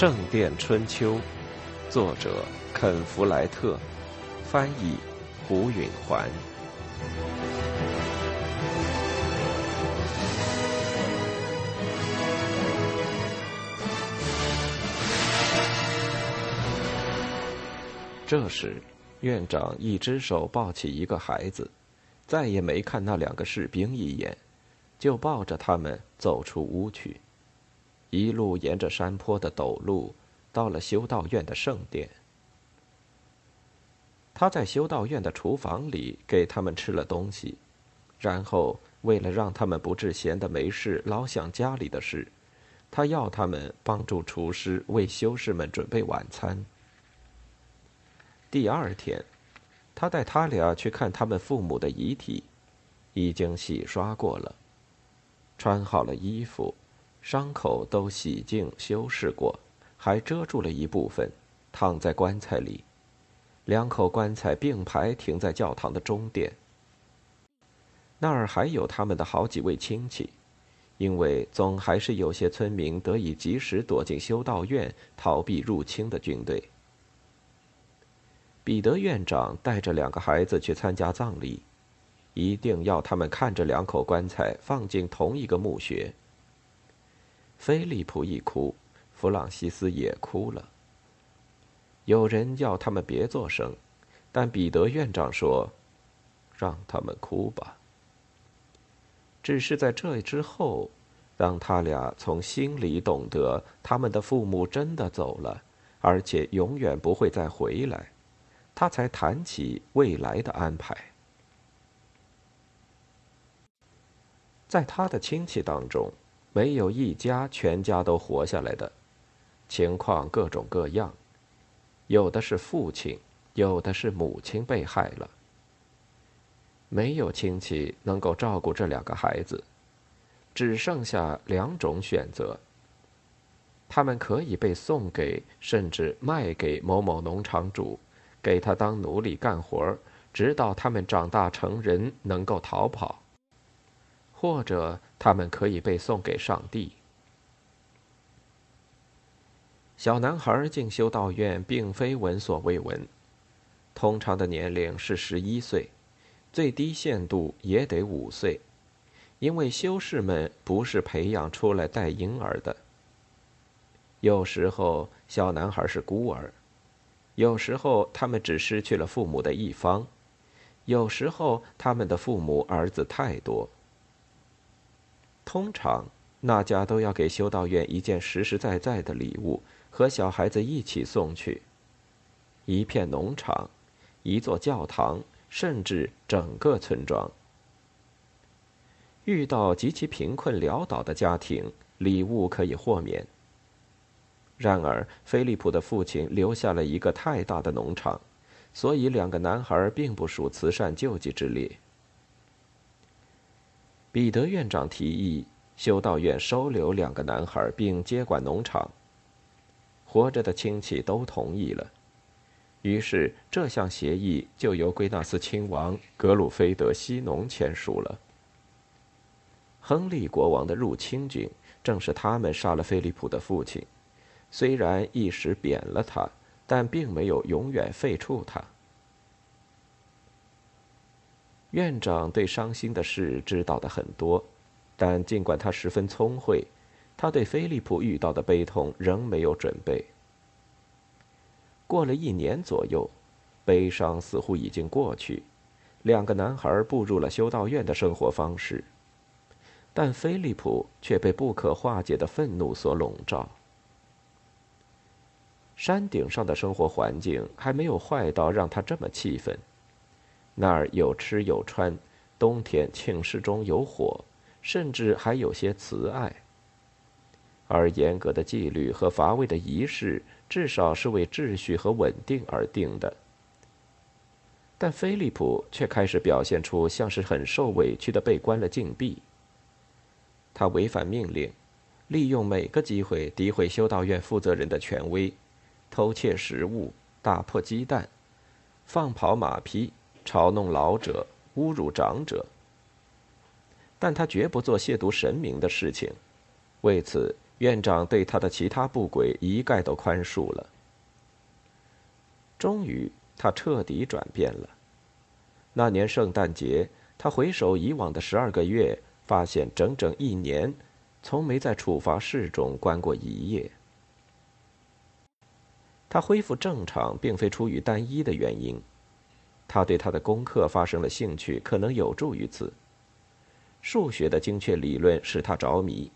圣殿春秋》，作者肯·弗莱特，翻译胡允环。这时，院长一只手抱起一个孩子，再也没看那两个士兵一眼，就抱着他们走出屋去，一路沿着山坡的陡路，到了修道院的圣殿。他在修道院的厨房里给他们吃了东西，然后为了让他们不致闲得没事老想家里的事，他要他们帮助厨师为修士们准备晚餐。第二天，他带他俩去看他们父母的遗体，已经洗刷过了，穿好了衣服，伤口都洗净修饰过，还遮住了一部分，躺在棺材里。两口棺材并排停在教堂的中殿。那儿还有他们的好几位亲戚，因为总还是有些村民得以及时躲进修道院，逃避入侵的军队。彼得院长带着两个孩子去参加葬礼，一定要他们看着两口棺材放进同一个墓穴。菲利普一哭，弗朗西斯也哭了。有人要他们别作声，但彼得院长说：“让他们哭吧。”只是在这之后，当他俩从心里懂得他们的父母真的走了，而且永远不会再回来。他才谈起未来的安排。在他的亲戚当中，没有一家全家都活下来的，情况各种各样，有的是父亲，有的是母亲被害了。没有亲戚能够照顾这两个孩子，只剩下两种选择：他们可以被送给，甚至卖给某某农场主。给他当奴隶干活直到他们长大成人，能够逃跑；或者他们可以被送给上帝。小男孩进修道院并非闻所未闻，通常的年龄是十一岁，最低限度也得五岁，因为修士们不是培养出来带婴儿的。有时候，小男孩是孤儿。有时候，他们只失去了父母的一方；有时候，他们的父母儿子太多。通常，那家都要给修道院一件实实在在的礼物，和小孩子一起送去。一片农场，一座教堂，甚至整个村庄。遇到极其贫困潦倒的家庭，礼物可以豁免。然而，菲利普的父亲留下了一个太大的农场，所以两个男孩并不属慈善救济之列。彼得院长提议修道院收留两个男孩，并接管农场。活着的亲戚都同意了，于是这项协议就由圭纳斯亲王格鲁菲德西农签署了。亨利国王的入侵军正是他们杀了菲利普的父亲。虽然一时贬了他，但并没有永远废黜他。院长对伤心的事知道的很多，但尽管他十分聪慧，他对菲利普遇到的悲痛仍没有准备。过了一年左右，悲伤似乎已经过去，两个男孩步入了修道院的生活方式，但菲利普却被不可化解的愤怒所笼罩。山顶上的生活环境还没有坏到让他这么气愤。那儿有吃有穿，冬天寝室中有火，甚至还有些慈爱。而严格的纪律和乏味的仪式，至少是为秩序和稳定而定的。但菲利普却开始表现出像是很受委屈的被关了禁闭。他违反命令，利用每个机会诋毁修道院负责人的权威。偷窃食物，打破鸡蛋，放跑马匹，嘲弄老者，侮辱长者。但他绝不做亵渎神明的事情，为此院长对他的其他不轨一概都宽恕了。终于，他彻底转变了。那年圣诞节，他回首以往的十二个月，发现整整一年，从没在处罚室中关过一夜。他恢复正常，并非出于单一的原因。他对他的功课发生了兴趣，可能有助于此。数学的精确理论使他着迷，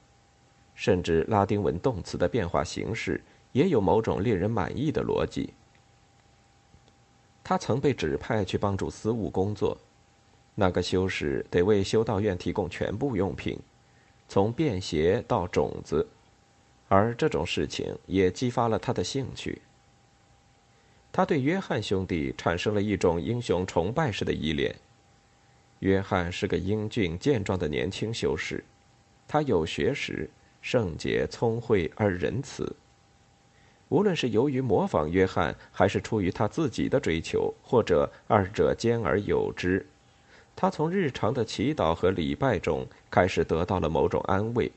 甚至拉丁文动词的变化形式也有某种令人满意的逻辑。他曾被指派去帮助私务工作，那个修士得为修道院提供全部用品，从便携到种子，而这种事情也激发了他的兴趣。他对约翰兄弟产生了一种英雄崇拜式的依恋。约翰是个英俊健壮的年轻修士，他有学识、圣洁、聪慧而仁慈。无论是由于模仿约翰，还是出于他自己的追求，或者二者兼而有之，他从日常的祈祷和礼拜中开始得到了某种安慰。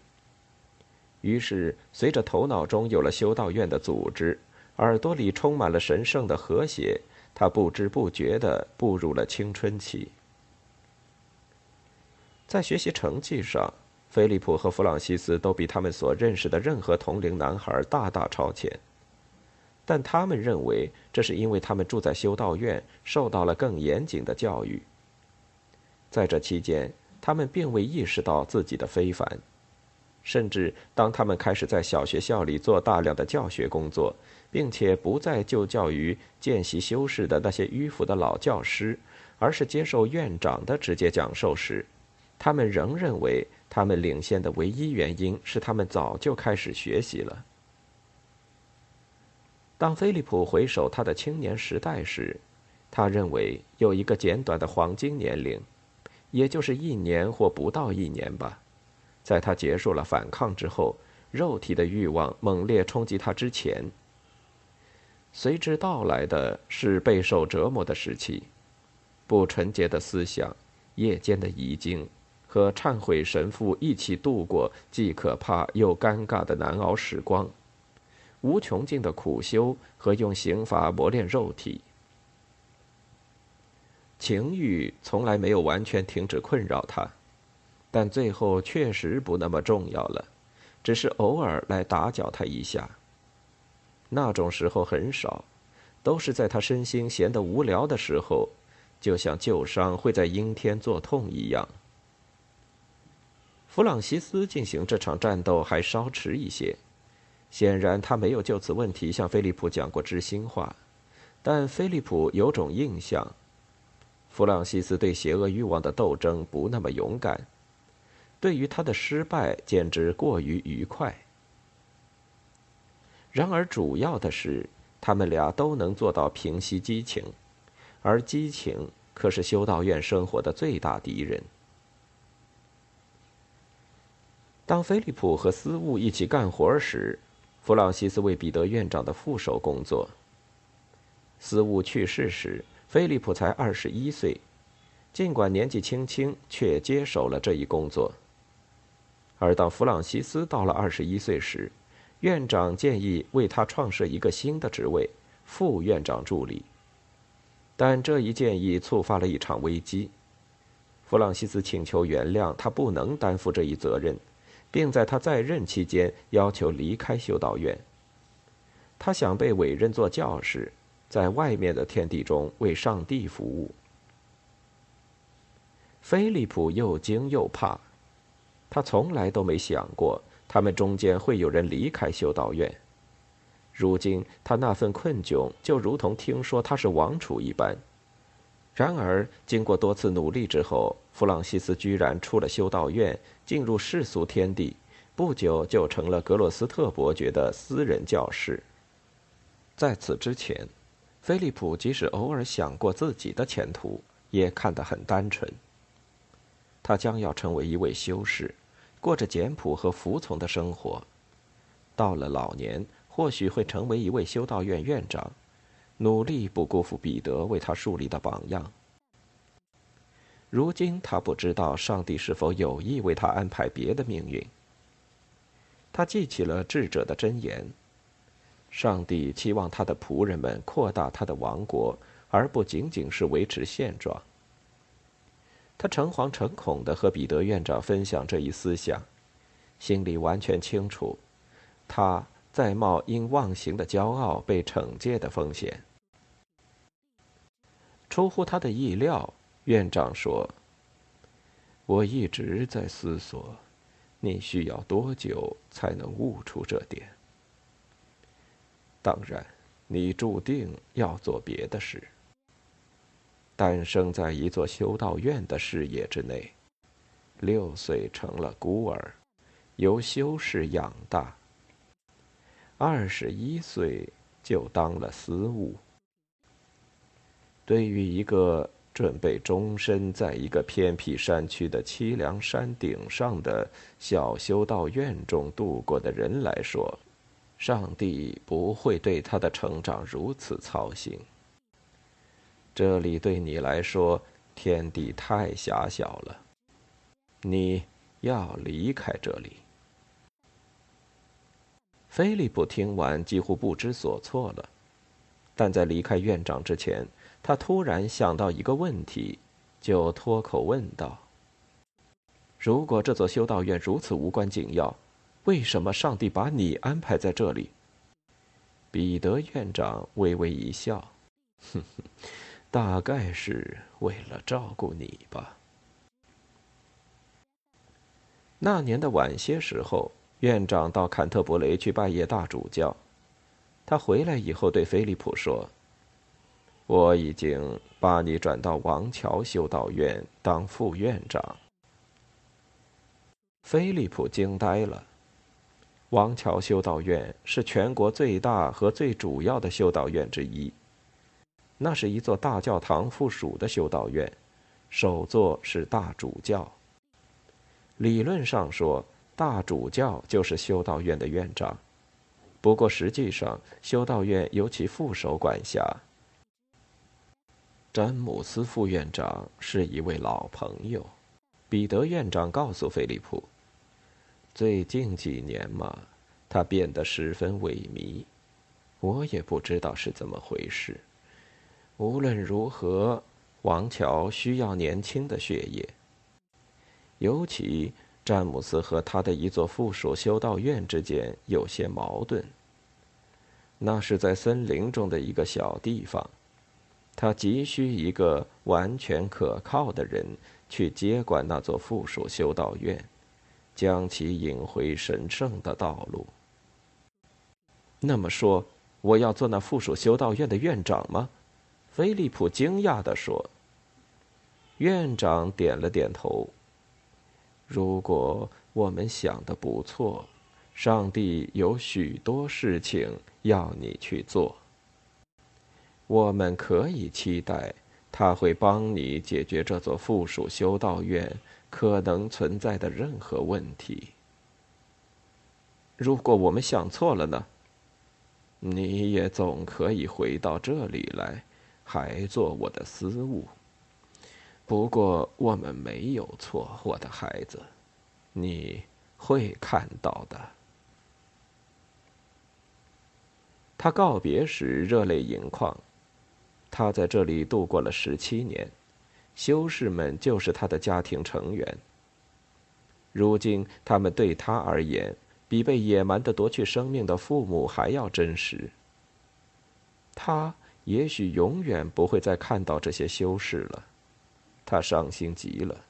于是，随着头脑中有了修道院的组织。耳朵里充满了神圣的和谐，他不知不觉地步入了青春期。在学习成绩上，菲利普和弗朗西斯都比他们所认识的任何同龄男孩大大超前，但他们认为这是因为他们住在修道院，受到了更严谨的教育。在这期间，他们并未意识到自己的非凡，甚至当他们开始在小学校里做大量的教学工作。并且不再就教于见习修士的那些迂腐的老教师，而是接受院长的直接讲授时，他们仍认为他们领先的唯一原因是他们早就开始学习了。当菲利普回首他的青年时代时，他认为有一个简短的黄金年龄，也就是一年或不到一年吧，在他结束了反抗之后，肉体的欲望猛烈冲击他之前。随之到来的是备受折磨的时期，不纯洁的思想、夜间的遗精和忏悔神父一起度过既可怕又尴尬的难熬时光，无穷尽的苦修和用刑罚磨练肉体。情欲从来没有完全停止困扰他，但最后确实不那么重要了，只是偶尔来打搅他一下。那种时候很少，都是在他身心闲得无聊的时候，就像旧伤会在阴天作痛一样。弗朗西斯进行这场战斗还稍迟一些，显然他没有就此问题向菲利普讲过知心话，但菲利普有种印象：弗朗西斯对邪恶欲望的斗争不那么勇敢，对于他的失败简直过于愉快。然而，主要的是，他们俩都能做到平息激情，而激情可是修道院生活的最大敌人。当菲利普和斯务一起干活时，弗朗西斯为彼得院长的副手工作。斯务去世时，菲利普才二十一岁，尽管年纪轻轻，却接手了这一工作。而当弗朗西斯到了二十一岁时，院长建议为他创设一个新的职位——副院长助理。但这一建议触发了一场危机。弗朗西斯请求原谅他不能担负这一责任，并在他在任期间要求离开修道院。他想被委任做教士，在外面的天地中为上帝服务。菲利普又惊又怕，他从来都没想过。他们中间会有人离开修道院。如今他那份困窘就如同听说他是王储一般。然而，经过多次努力之后，弗朗西斯居然出了修道院，进入世俗天地，不久就成了格洛斯特伯爵的私人教师。在此之前，菲利普即使偶尔想过自己的前途，也看得很单纯。他将要成为一位修士。过着简朴和服从的生活，到了老年，或许会成为一位修道院院长，努力不辜负彼得为他树立的榜样。如今他不知道上帝是否有意为他安排别的命运。他记起了智者的箴言：上帝期望他的仆人们扩大他的王国，而不仅仅是维持现状。他诚惶诚恐地和彼得院长分享这一思想，心里完全清楚，他在冒因忘形的骄傲被惩戒的风险。出乎他的意料，院长说：“我一直在思索，你需要多久才能悟出这点？当然，你注定要做别的事。”诞生在一座修道院的视野之内，六岁成了孤儿，由修士养大。二十一岁就当了司务。对于一个准备终身在一个偏僻山区的凄凉山顶上的小修道院中度过的人来说，上帝不会对他的成长如此操心。这里对你来说，天地太狭小了。你要离开这里。菲利普听完，几乎不知所措了。但在离开院长之前，他突然想到一个问题，就脱口问道：“如果这座修道院如此无关紧要，为什么上帝把你安排在这里？”彼得院长微微一笑：“哼哼。”大概是为了照顾你吧。那年的晚些时候，院长到坎特伯雷去拜谒大主教。他回来以后对菲利普说：“我已经把你转到王桥修道院当副院长。”菲利普惊呆了。王桥修道院是全国最大和最主要的修道院之一。那是一座大教堂附属的修道院，首座是大主教。理论上说，大主教就是修道院的院长，不过实际上，修道院由其副手管辖。詹姆斯副院长是一位老朋友，彼得院长告诉菲利普，最近几年嘛，他变得十分萎靡，我也不知道是怎么回事。无论如何，王乔需要年轻的血液。尤其詹姆斯和他的一座附属修道院之间有些矛盾。那是在森林中的一个小地方，他急需一个完全可靠的人去接管那座附属修道院，将其引回神圣的道路。那么说，我要做那附属修道院的院长吗？菲利普惊讶地说：“院长点了点头。如果我们想的不错，上帝有许多事情要你去做。我们可以期待他会帮你解决这座附属修道院可能存在的任何问题。如果我们想错了呢？你也总可以回到这里来。”还做我的私物。不过我们没有错，我的孩子，你会看到的。他告别时热泪盈眶。他在这里度过了十七年，修士们就是他的家庭成员。如今他们对他而言，比被野蛮的夺去生命的父母还要真实。他。也许永远不会再看到这些修士了，他伤心极了。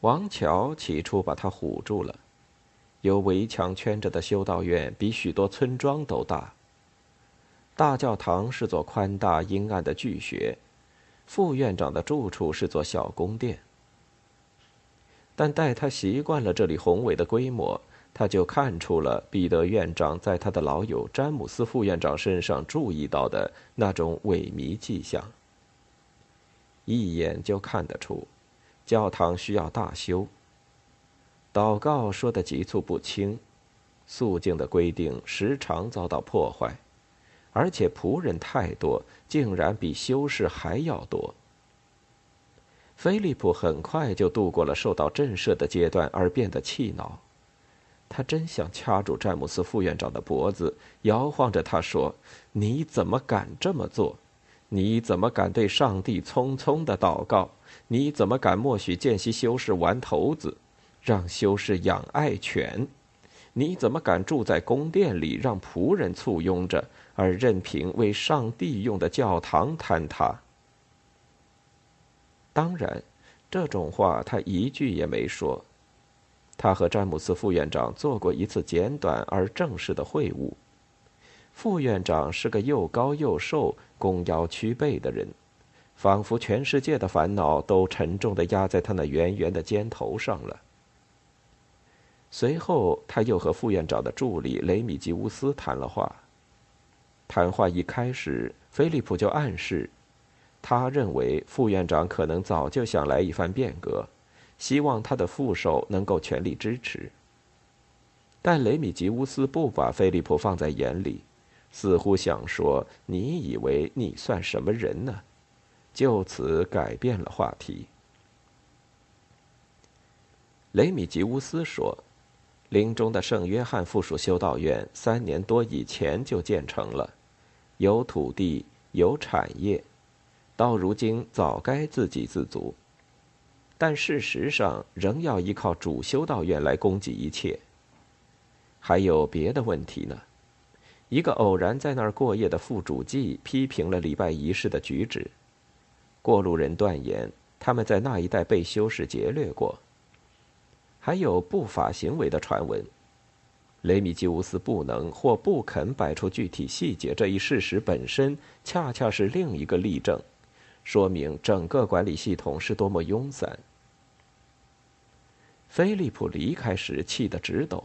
王乔起初把他唬住了，由围墙圈着的修道院比许多村庄都大。大教堂是座宽大阴暗的巨穴，副院长的住处是座小宫殿。但待他习惯了这里宏伟的规模，他就看出了彼得院长在他的老友詹姆斯副院长身上注意到的那种萎靡迹象。一眼就看得出，教堂需要大修。祷告说的急促不清，肃静的规定时常遭到破坏，而且仆人太多，竟然比修士还要多。菲利普很快就度过了受到震慑的阶段，而变得气恼。他真想掐住詹姆斯副院长的脖子，摇晃着他说：“你怎么敢这么做？你怎么敢对上帝匆匆的祷告？你怎么敢默许见习修士玩头子，让修士养爱犬？你怎么敢住在宫殿里，让仆人簇拥着，而任凭为上帝用的教堂坍塌？”当然，这种话他一句也没说。他和詹姆斯副院长做过一次简短而正式的会晤。副院长是个又高又瘦、弓腰曲背的人，仿佛全世界的烦恼都沉重地压在他那圆圆的肩头上了。随后，他又和副院长的助理雷米吉乌斯谈了话。谈话一开始，菲利普就暗示。他认为副院长可能早就想来一番变革，希望他的副手能够全力支持。但雷米吉乌斯不把菲利普放在眼里，似乎想说：“你以为你算什么人呢？”就此改变了话题。雷米吉乌斯说：“林中的圣约翰附属修道院三年多以前就建成了，有土地，有产业。”到如今早该自给自足，但事实上仍要依靠主修道院来供给一切。还有别的问题呢？一个偶然在那儿过夜的副主祭批评了礼拜仪式的举止，过路人断言他们在那一带被修士劫掠过。还有不法行为的传闻，雷米基乌斯不能或不肯摆出具体细节这一事实本身，恰恰是另一个例证。说明整个管理系统是多么庸散。菲利普离开时气得直抖。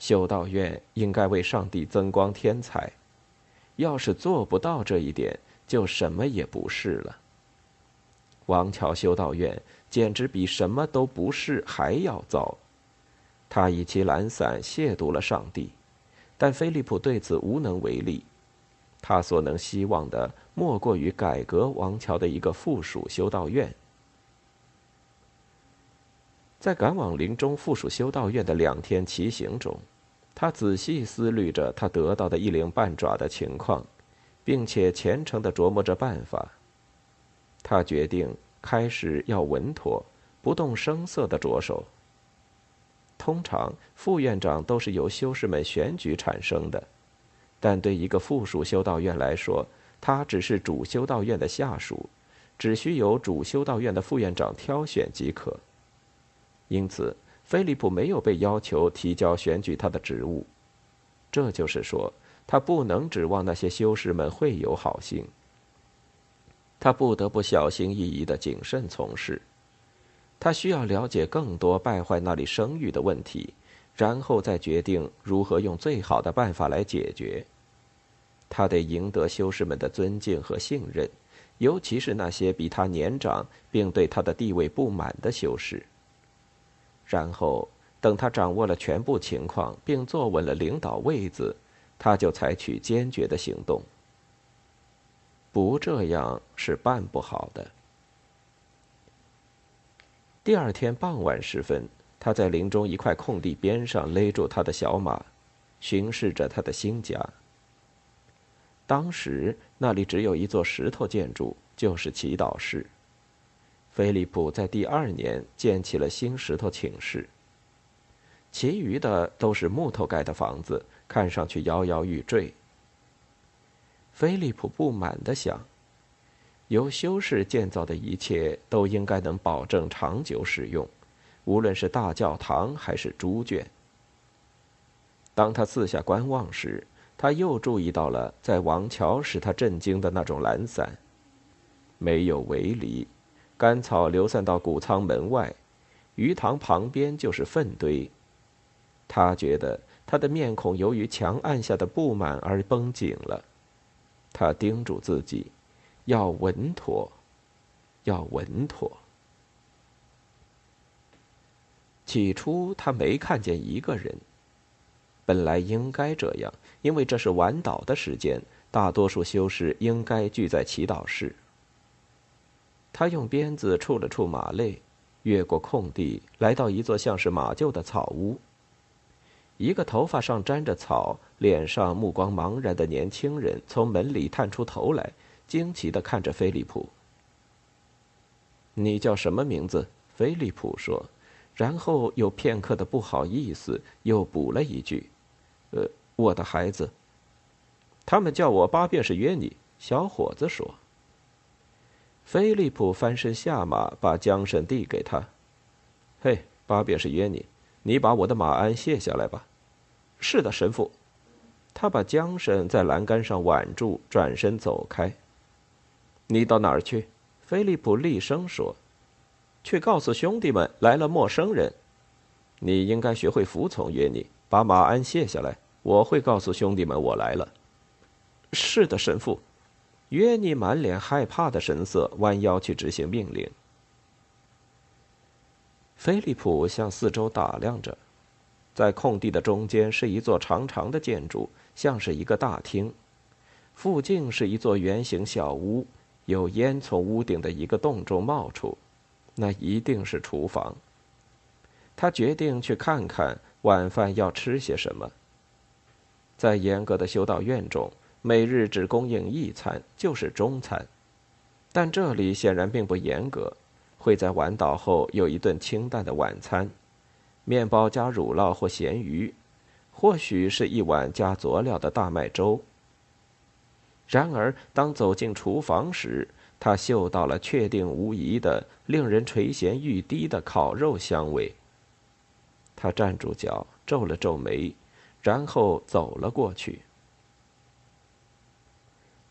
修道院应该为上帝增光添彩，要是做不到这一点，就什么也不是了。王桥修道院简直比什么都不是还要糟。他以其懒散亵渎了上帝，但菲利普对此无能为力。他所能希望的，莫过于改革王桥的一个附属修道院。在赶往林中附属修道院的两天骑行中，他仔细思虑着他得到的一领半爪的情况，并且虔诚的琢磨着办法。他决定开始要稳妥、不动声色的着手。通常，副院长都是由修士们选举产生的。但对一个附属修道院来说，他只是主修道院的下属，只需由主修道院的副院长挑选即可。因此，菲利普没有被要求提交选举他的职务。这就是说，他不能指望那些修士们会有好心。他不得不小心翼翼的谨慎从事。他需要了解更多败坏那里声誉的问题，然后再决定如何用最好的办法来解决。他得赢得修士们的尊敬和信任，尤其是那些比他年长并对他的地位不满的修士。然后，等他掌握了全部情况并坐稳了领导位子，他就采取坚决的行动。不这样是办不好的。第二天傍晚时分，他在林中一块空地边上勒住他的小马，巡视着他的新家。当时那里只有一座石头建筑，就是祈祷室。菲利普在第二年建起了新石头寝室。其余的都是木头盖的房子，看上去摇摇欲坠。菲利普不满地想：由修士建造的一切都应该能保证长久使用，无论是大教堂还是猪圈。当他四下观望时，他又注意到了在王桥使他震惊的那种懒散，没有围篱，干草流散到谷仓门外，鱼塘旁边就是粪堆。他觉得他的面孔由于墙暗下的不满而绷紧了。他叮嘱自己，要稳妥，要稳妥。起初他没看见一个人。本来应该这样，因为这是晚祷的时间，大多数修士应该聚在祈祷室。他用鞭子触了触马肋，越过空地，来到一座像是马厩的草屋。一个头发上沾着草、脸上目光茫然的年轻人从门里探出头来，惊奇的看着菲利普。“你叫什么名字？”菲利普说，然后有片刻的不好意思，又补了一句：“呃，我的孩子。”他们叫我八便士约尼。小伙子说。菲利普翻身下马，把缰绳递给他。“嘿，巴别是约尼，你把我的马鞍卸下来吧。”“是的，神父。”他把缰绳在栏杆上挽住，转身走开。“你到哪儿去？”菲利普厉声说。“去告诉兄弟们来了陌生人。”“你应该学会服从，约尼。把马鞍卸下来，我会告诉兄弟们我来了。”是的，神父。约尼满脸害怕的神色，弯腰去执行命令。菲利普向四周打量着，在空地的中间是一座长长的建筑，像是一个大厅。附近是一座圆形小屋，有烟从屋顶的一个洞中冒出，那一定是厨房。他决定去看看晚饭要吃些什么。在严格的修道院中。每日只供应一餐，就是中餐，但这里显然并不严格，会在晚岛后有一顿清淡的晚餐，面包加乳酪或咸鱼，或许是一碗加佐料的大麦粥。然而，当走进厨房时，他嗅到了确定无疑的、令人垂涎欲滴的烤肉香味。他站住脚，皱了皱眉，然后走了过去。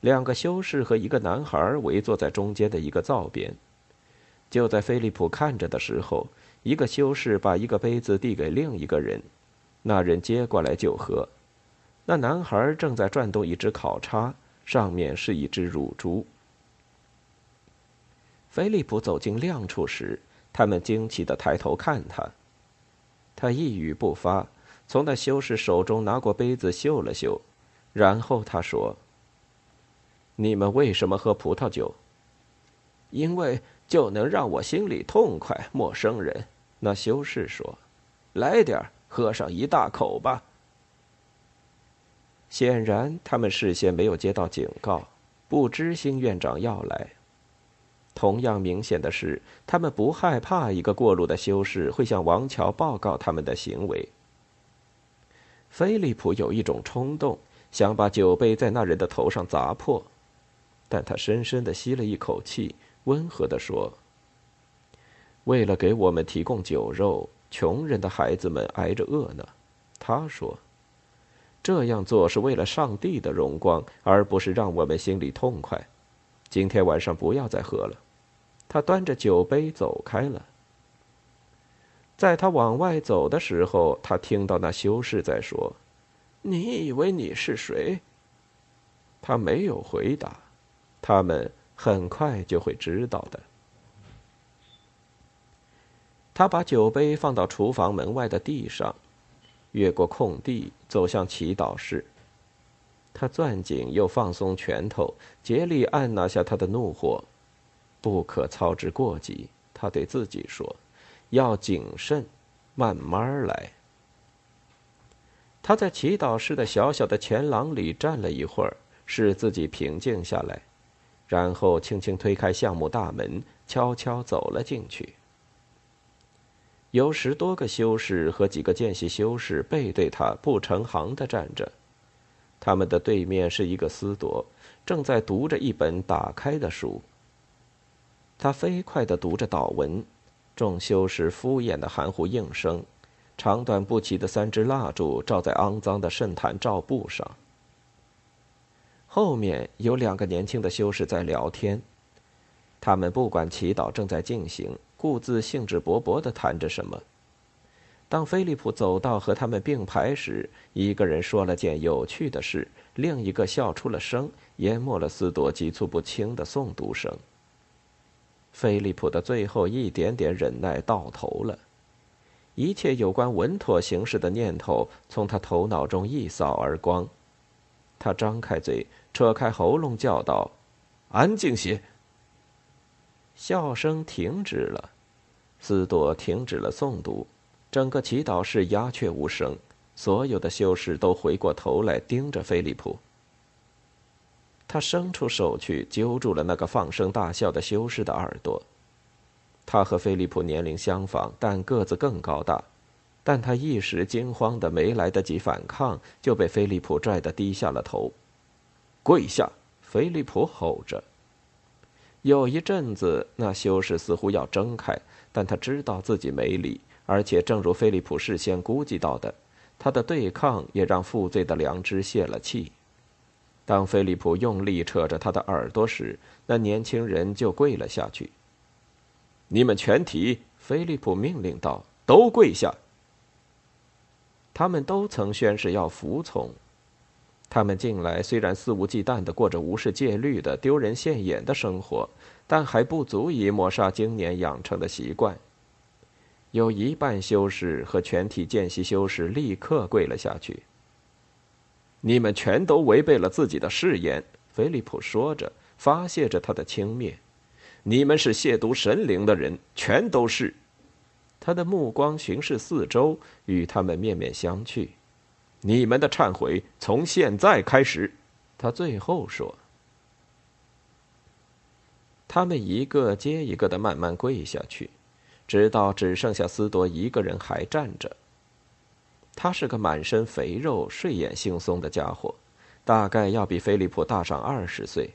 两个修士和一个男孩围坐在中间的一个灶边。就在菲利普看着的时候，一个修士把一个杯子递给另一个人，那人接过来就喝。那男孩正在转动一只烤叉，上面是一只乳猪。菲利普走进亮处时，他们惊奇的抬头看他。他一语不发，从那修士手中拿过杯子嗅了嗅，然后他说。你们为什么喝葡萄酒？因为就能让我心里痛快。陌生人，那修士说：“来点儿，喝上一大口吧。”显然，他们事先没有接到警告，不知新院长要来。同样明显的是，他们不害怕一个过路的修士会向王乔报告他们的行为。菲利普有一种冲动，想把酒杯在那人的头上砸破。但他深深的吸了一口气，温和的说：“为了给我们提供酒肉，穷人的孩子们挨着饿呢。”他说：“这样做是为了上帝的荣光，而不是让我们心里痛快。今天晚上不要再喝了。”他端着酒杯走开了。在他往外走的时候，他听到那修士在说：“你以为你是谁？”他没有回答。他们很快就会知道的。他把酒杯放到厨房门外的地上，越过空地，走向祈祷室。他攥紧又放松拳头，竭力按捺下他的怒火，不可操之过急。他对自己说：“要谨慎，慢慢来。”他在祈祷室的小小的前廊里站了一会儿，使自己平静下来。然后轻轻推开项目大门，悄悄走了进去。有十多个修士和几个见习修士背对他不成行的站着，他们的对面是一个司铎，正在读着一本打开的书。他飞快的读着祷文，众修士敷衍的含糊应声，长短不齐的三支蜡烛照在肮脏的圣坛罩布上。后面有两个年轻的修士在聊天，他们不管祈祷正在进行，故自兴致勃勃地谈着什么。当菲利普走到和他们并排时，一个人说了件有趣的事，另一个笑出了声，淹没了斯多急促不清的诵读声。菲利普的最后一点点忍耐到头了，一切有关稳妥行事的念头从他头脑中一扫而光。他张开嘴，扯开喉咙叫道：“安静些！”笑声停止了，斯多停止了诵读，整个祈祷室鸦雀无声，所有的修士都回过头来盯着菲利普。他伸出手去揪住了那个放声大笑的修士的耳朵。他和菲利普年龄相仿，但个子更高大。但他一时惊慌的没来得及反抗，就被菲利普拽得低下了头。跪下！菲利普吼着。有一阵子，那修士似乎要睁开，但他知道自己没理，而且正如菲利普事先估计到的，他的对抗也让负罪的良知泄了气。当菲利普用力扯着他的耳朵时，那年轻人就跪了下去。你们全体，菲利普命令道：“都跪下。”他们都曾宣誓要服从。他们近来虽然肆无忌惮的过着无视戒律的丢人现眼的生活，但还不足以抹杀经年养成的习惯。有一半修士和全体见习修士立刻跪了下去。你们全都违背了自己的誓言，菲利普说着，发泄着他的轻蔑。你们是亵渎神灵的人，全都是。他的目光巡视四周，与他们面面相觑。你们的忏悔从现在开始，他最后说。他们一个接一个的慢慢跪下去，直到只剩下斯多一个人还站着。他是个满身肥肉、睡眼惺忪的家伙，大概要比菲利普大上二十岁。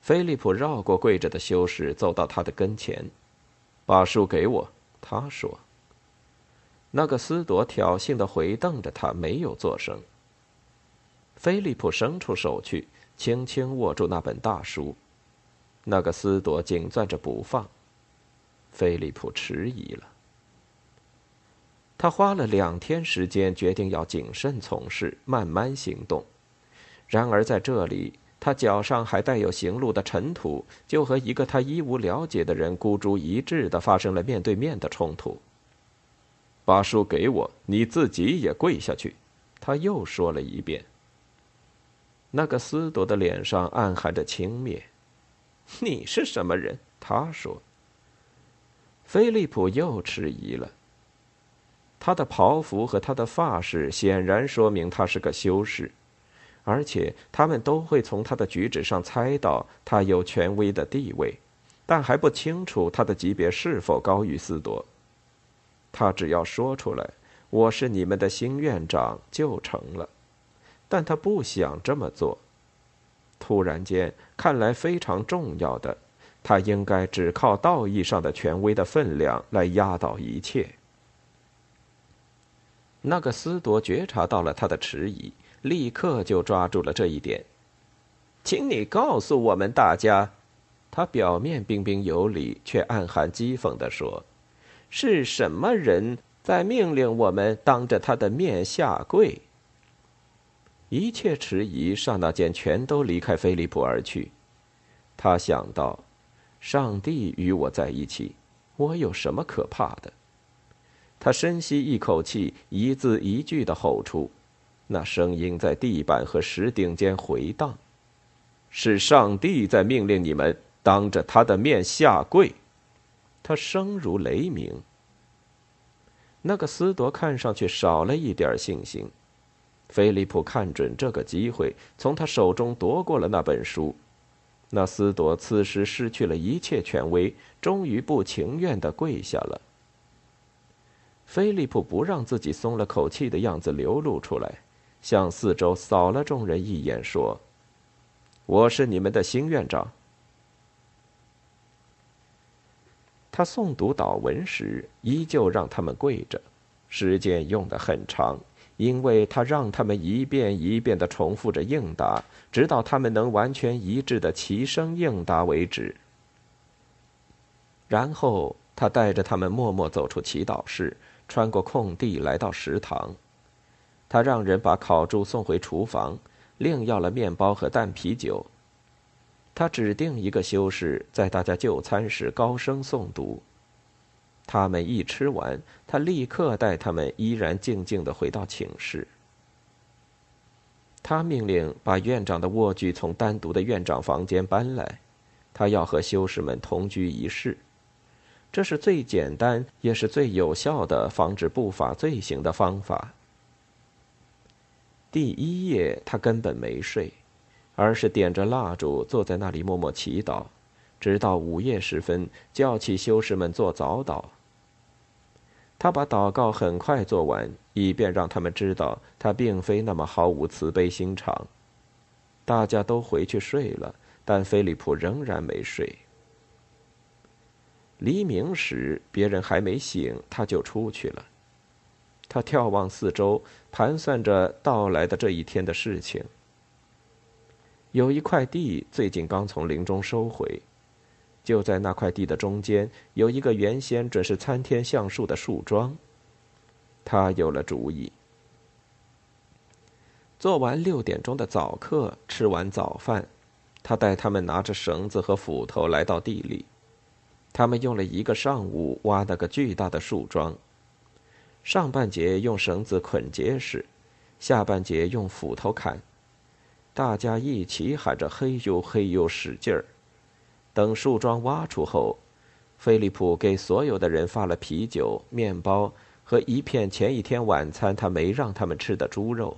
菲利普绕过跪着的修士，走到他的跟前，把书给我。他说：“那个斯朵挑衅的回瞪着他，没有作声。”菲利普伸出手去，轻轻握住那本大书。那个斯朵紧攥着不放。菲利普迟疑了。他花了两天时间，决定要谨慎从事，慢慢行动。然而在这里。他脚上还带有行路的尘土，就和一个他一无了解的人孤注一掷的发生了面对面的冲突。把书给我，你自己也跪下去。他又说了一遍。那个斯朵的脸上暗含着轻蔑。你是什么人？他说。菲利普又迟疑了。他的袍服和他的发饰显然说明他是个修士。而且他们都会从他的举止上猜到他有权威的地位，但还不清楚他的级别是否高于斯朵。他只要说出来“我是你们的新院长”就成了，但他不想这么做。突然间，看来非常重要的，他应该只靠道义上的权威的分量来压倒一切。那个斯多觉察到了他的迟疑。立刻就抓住了这一点，请你告诉我们大家，他表面彬彬有礼，却暗含讥讽地说：“是什么人在命令我们当着他的面下跪？”一切迟疑刹那间全都离开菲利普而去。他想到：“上帝与我在一起，我有什么可怕的？”他深吸一口气，一字一句的吼出。那声音在地板和石顶间回荡，是上帝在命令你们当着他的面下跪。他声如雷鸣。那个斯铎看上去少了一点信心。菲利普看准这个机会，从他手中夺过了那本书。那斯铎此时失去了一切权威，终于不情愿的跪下了。菲利普不让自己松了口气的样子流露出来。向四周扫了众人一眼，说：“我是你们的新院长。”他诵读祷文时，依旧让他们跪着，时间用得很长，因为他让他们一遍一遍的重复着应答，直到他们能完全一致的齐声应答为止。然后他带着他们默默走出祈祷室，穿过空地，来到食堂。他让人把烤猪送回厨房，另要了面包和淡啤酒。他指定一个修士在大家就餐时高声诵读。他们一吃完，他立刻带他们依然静静的回到寝室。他命令把院长的卧具从单独的院长房间搬来，他要和修士们同居一室。这是最简单也是最有效的防止不法罪行的方法。第一夜，他根本没睡，而是点着蜡烛坐在那里默默祈祷，直到午夜时分叫起修士们做早祷。他把祷告很快做完，以便让他们知道他并非那么毫无慈悲心肠。大家都回去睡了，但菲利普仍然没睡。黎明时，别人还没醒，他就出去了。他眺望四周，盘算着到来的这一天的事情。有一块地最近刚从林中收回，就在那块地的中间，有一个原先准是参天橡树的树桩。他有了主意。做完六点钟的早课，吃完早饭，他带他们拿着绳子和斧头来到地里。他们用了一个上午挖那个巨大的树桩，上半截用绳子捆结实，下半截用斧头砍。大家一起喊着“嘿呦嘿呦”，使劲儿。等树桩挖出后，菲利普给所有的人发了啤酒、面包和一片前一天晚餐他没让他们吃的猪肉。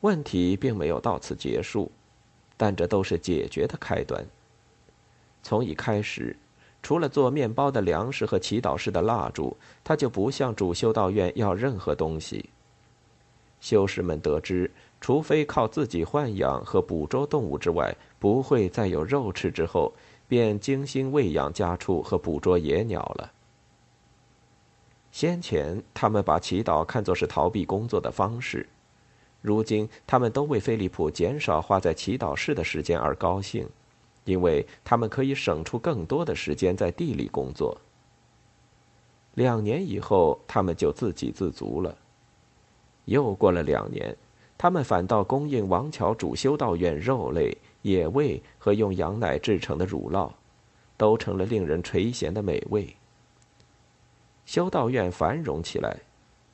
问题并没有到此结束，但这都是解决的开端。从一开始，除了做面包的粮食和祈祷室的蜡烛，他就不向主修道院要任何东西。修士们得知，除非靠自己豢养和捕捉动物之外，不会再有肉吃之后，便精心喂养家畜和捕捉野鸟了。先前他们把祈祷看作是逃避工作的方式，如今他们都为菲利普减少花在祈祷室的时间而高兴。因为他们可以省出更多的时间在地里工作。两年以后，他们就自给自足了。又过了两年，他们反倒供应王桥主修道院肉类、野味和用羊奶制成的乳酪，都成了令人垂涎的美味。修道院繁荣起来，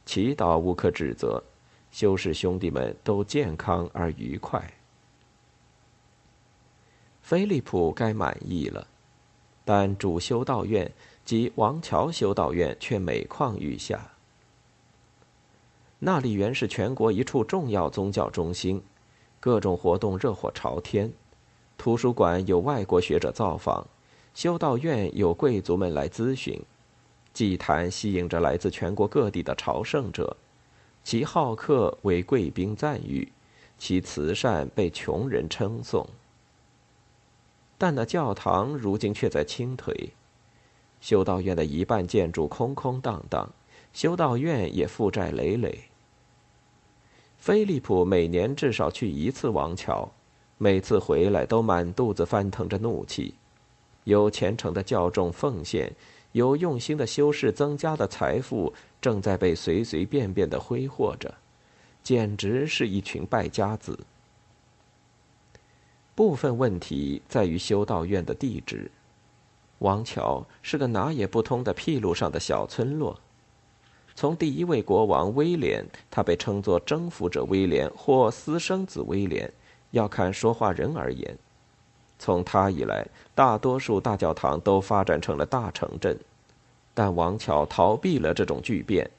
祈祷无可指责，修士兄弟们都健康而愉快。菲利普该满意了，但主修道院及王桥修道院却每况愈下。那里原是全国一处重要宗教中心，各种活动热火朝天，图书馆有外国学者造访，修道院有贵族们来咨询，祭坛吸引着来自全国各地的朝圣者，其好客为贵宾赞誉，其慈善被穷人称颂。但那教堂如今却在倾颓，修道院的一半建筑空空荡荡，修道院也负债累累。菲利普每年至少去一次王桥，每次回来都满肚子翻腾着怒气。有虔诚的教众奉献，有用心的修士增加的财富正在被随随便便的挥霍着，简直是一群败家子。部分问题在于修道院的地址。王桥是个哪也不通的僻路上的小村落。从第一位国王威廉，他被称作征服者威廉或私生子威廉，要看说话人而言，从他以来，大多数大教堂都发展成了大城镇，但王桥逃避了这种巨变。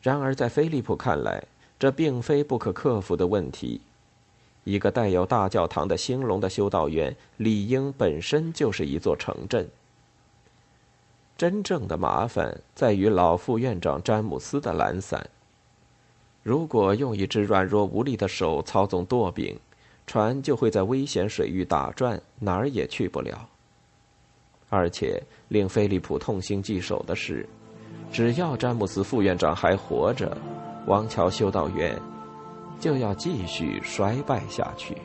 然而，在菲利普看来，这并非不可克服的问题。一个带有大教堂的兴隆的修道院，理应本身就是一座城镇。真正的麻烦在于老副院长詹姆斯的懒散。如果用一只软弱无力的手操纵舵柄，船就会在危险水域打转，哪儿也去不了。而且令菲利普痛心疾首的是，只要詹姆斯副院长还活着，王桥修道院。就要继续衰败下去。